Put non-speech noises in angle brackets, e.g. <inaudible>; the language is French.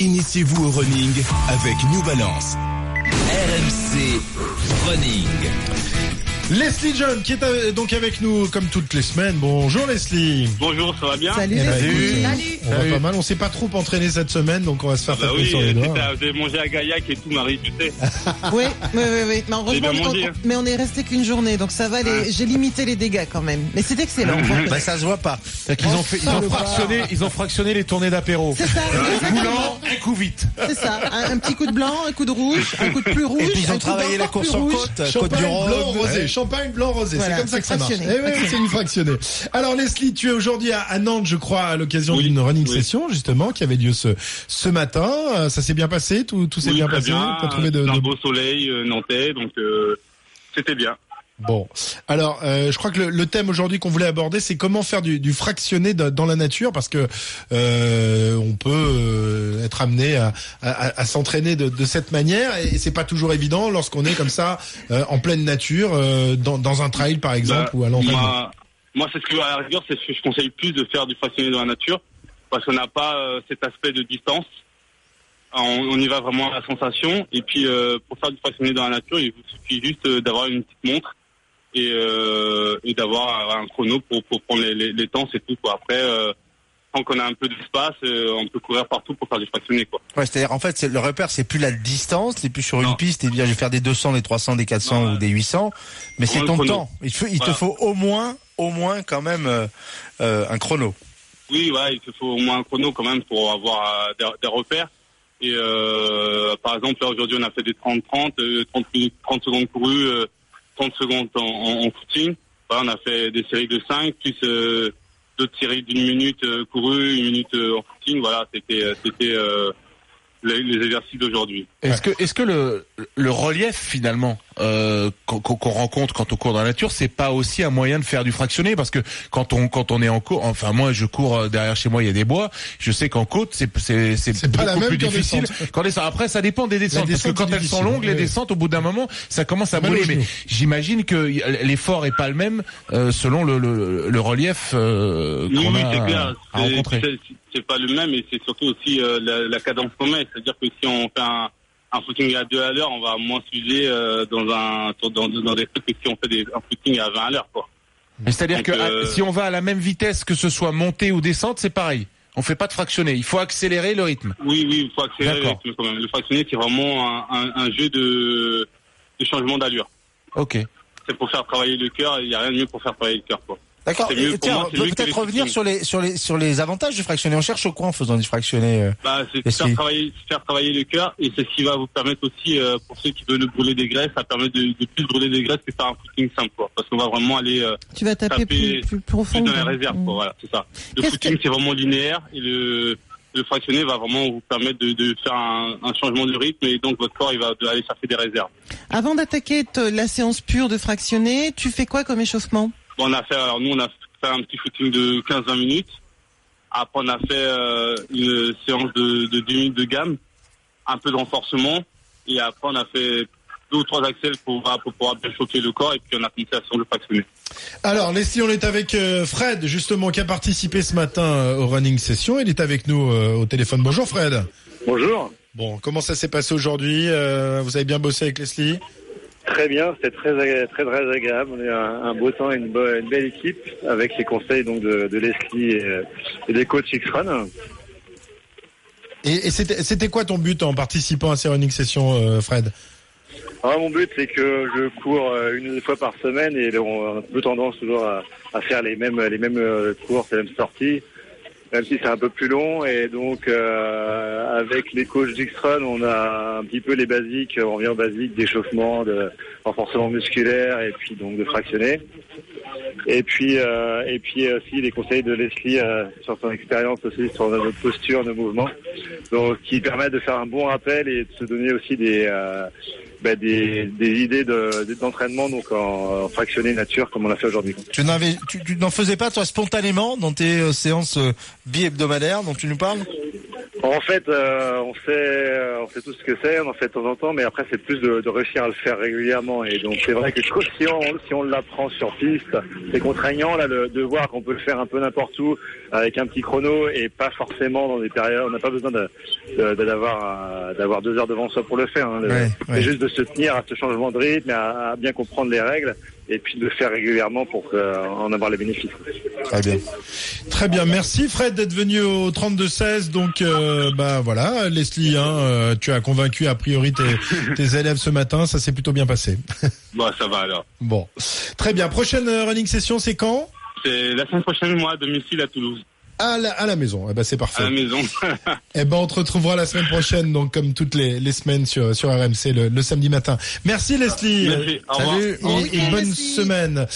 Initiez-vous au running avec New Balance. RMC Running. Leslie John qui est donc avec nous comme toutes les semaines. Bonjour Leslie. Bonjour, ça va bien Salut, Eh ben, Leslie. écoute, On va pas mal, on s'est pas trop entraîné cette semaine donc on va se faire Bah taper oui, sur les doigts. j'ai mangé à Gaillac et tout, Marie, tu sais. <laughs> Oui, oui, oui, oui. Mais J'ai bien heureusement, mangé, on- hein. mais on est resté qu'une journée, donc ça va. Les... J'ai limité les dégâts quand même. Mais c'est excellent. <laughs> Bah ça se voit pas. Ont, fait, ils, ont fractionné, ils ont fractionné les tournées d'apéro. C'est ça. Coulant, un coup vite. C'est ça. Un, un petit coup de blanc, un coup de rouge, un coup de plus rouge. Et puis ils ont travaillé la course en rouge. côte, côte du blanc Rhône. Champagne blanc rosé, Voilà, c'est comme ça que ça marche. Eh c'est une fractionnée. Alors Leslie, tu es aujourd'hui à, Nantes, je crois, à l'occasion Oui, d'une running oui. session justement qui avait lieu ce ce matin. Euh, Ça s'est bien passé, tout tout s'est Oui, bien passé? T'as trouvé de, un de- beau soleil euh, nantais, donc euh, c'était bien. Bon, alors euh, je crois que le, le thème aujourd'hui qu'on voulait aborder, c'est comment faire du, du fractionné de- dans la nature, parce que euh, on peut euh, être amené à, à- à s'entraîner de, de cette manière, et c'est pas toujours évident lorsqu'on est comme ça euh, en pleine nature, euh, dans, dans un trail par exemple, Bah, ou à l'entraînement. moi, moi c'est ce que, à la rigueur, c'est ce que je conseille plus de faire du fractionné dans la nature, parce qu'on n'a pas euh, cet aspect de distance. On, on y va vraiment à la sensation, et puis euh, pour faire du fractionné dans la nature, il vous suffit juste d'avoir une petite montre et, euh, et d'avoir un chrono pour, pour prendre les, les, les temps, c'est tout. Quoi. Après, euh, tant qu'on a un peu d'espace, euh, on peut courir partout pour faire du fractionné. Quoi. Ouais, c'est-à-dire en fait le repère c'est plus la distance, c'est plus sur une piste et dire je vais faire des 200, des 300, des 400 Non, ou ouais. des 800, mais c'est ton chrono. temps. Il, te faut- il te faut au moins au moins quand même euh, euh, un chrono. Oui, ouais, il te faut au moins un chrono quand même pour avoir euh, des, des repères. Et euh, par exemple, là aujourd'hui, on a fait des 30-30, euh, 30, minutes- 30 secondes courues, euh, 30 secondes en, footing. On a fait des séries de 5, plus euh, d'autres séries d'une minute euh, courue, une minute euh, en footing. Voilà, c'était euh, c'était les, les exercices d'aujourd'hui. Est-ce que, est-ce que le, le relief finalement euh, qu'on qu'on rencontre quand on court dans la nature, c'est pas aussi un moyen de faire du fractionné Parce que quand on quand on est en cours, enfin moi je cours euh, derrière chez moi, il y a des bois. Je sais qu'en côte c'est c'est c'est pas la beaucoup même plus difficile. descente. Quand descend. Après ça dépend des descentes parce que descente, quand elles sont longues, les descentes au bout d'un moment ça commence à brûler. Mais j'imagine que l'effort est pas le même euh, selon le, le, le relief euh, qu'on oui, a clair. à C'est- rencontrer. c'est- C'est pas le même, et c'est surtout aussi euh, la, la cadence qu'on met. C'est-à-dire que si on fait un, un footing à 2 à l'heure, on va moins s'user euh, dans un dans, dans des trucs que si on fait des, un footing à 20 à l'heure. quoi. C'est-à-dire que euh, ah, si on va à la même vitesse que ce soit montée ou descente, c'est pareil. On fait pas de fractionné. Il faut accélérer le rythme. Oui, oui, il faut accélérer le rythme quand même. Le fractionné, c'est vraiment un, un, un jeu de, de changement d'allure. Ok. C'est pour faire travailler le cœur, il n'y a rien de mieux pour faire travailler le cœur. quoi. D'accord. Peut-être revenir sur les sur les sur les avantages du fractionné. On cherche au quoi en faisant du fractionné euh Bah, c'est faire travailler, faire travailler le cœur et c'est ce qui va vous permettre aussi, euh, pour ceux qui veulent brûler des graisses, ça permet de, de plus brûler des graisses que faire un footing simple, quoi. Parce qu'on va vraiment aller euh, Tu vas taper Taper plus, plus profond. plus dans les réserves, quoi. Mm. Voilà, c'est ça. Le Qu'est-ce footing, que- c'est vraiment linéaire et le, le fractionné va vraiment vous permettre de, de faire un, un changement de rythme et donc votre corps, il va aller chercher des réserves. Avant d'attaquer la séance pure de fractionné, tu fais quoi comme échauffement? Bon, on a fait, alors nous, on a fait un petit footing de 15-20 minutes. Après, on a fait euh, une séance de, de 10 minutes de gamme, un peu de renforcement. Et après, on a fait deux ou trois accels pour, pour pouvoir bien choquer le corps. Et puis, on a commencé à sur le fractionner. Alors Leslie, on est avec euh, Fred justement qui a participé ce matin euh, au running session. Il est avec nous euh, au téléphone. Bonjour Fred. Bonjour. Bon, comment ça s'est passé aujourd'hui Euh, Vous avez bien bossé avec Leslie? Très bien, c'était très, très très agréable. On a eu un, un beau temps et une, belle équipe avec les conseils donc de, de Leslie et, et des coachs X-Run. Et, et c'était quoi ton but en participant à ces running sessions, euh, Fred? Alors, mon but c'est que je cours euh, une ou deux fois par semaine et on a un peu tendance toujours à, à faire les mêmes les mêmes euh, courses, les mêmes sorties, même si c'est un peu plus long. Et donc euh, avec les coachs X-Run, on a un petit peu les basiques, on revient aux basiques d'échauffement, de renforcement musculaire et puis donc de fractionner. Et puis, euh, et puis aussi les conseils de Leslie euh, sur son expérience aussi sur notre posture, nos mouvements, donc qui permettent de faire un bon rappel et de se donner aussi des, euh, bah, des, des idées de- d'entraînement donc en, en fractionné nature comme on l'a fait aujourd'hui. Tu n'avais, tu, tu n'en faisais pas toi spontanément dans tes euh, séances euh, bi-hebdomadaires dont tu nous parles? En fait, euh, on sait, euh, on sait tout ce que c'est, on en fait de temps en temps, mais après c'est plus de, de réussir à le faire régulièrement. Et donc c'est vrai que si on, si on l'apprend sur piste, c'est contraignant là de, de voir qu'on peut le faire un peu n'importe où avec un petit chrono et pas forcément dans des périodes. On n'a pas besoin de- de- d'avoir euh, d'avoir deux heures devant soi pour le faire. hein. Le- Ouais, c'est ouais. juste de se tenir à ce changement de rythme, et à, à bien comprendre les règles et puis de le faire régulièrement pour euh, en avoir les bénéfices. Très bien. Très bien, merci Fred d'être venu au 32-16. Donc, euh, bah voilà, Leslie, hein, euh, tu as convaincu a priori tes, <laughs> tes élèves ce matin, ça s'est plutôt bien passé. <laughs> Bah, ça va alors. Bon, très bien. Prochaine euh, running session, c'est quand? C'est la semaine prochaine, moi, à domicile à Toulouse. À la, à la maison. Eh ben c'est À parfait. la maison. <laughs> Eh ben on te retrouvera la semaine prochaine, donc comme toutes les, les semaines sur sur RMC le, le samedi matin. Merci Leslie. Merci. Au revoir. Salut et- bonne semaine.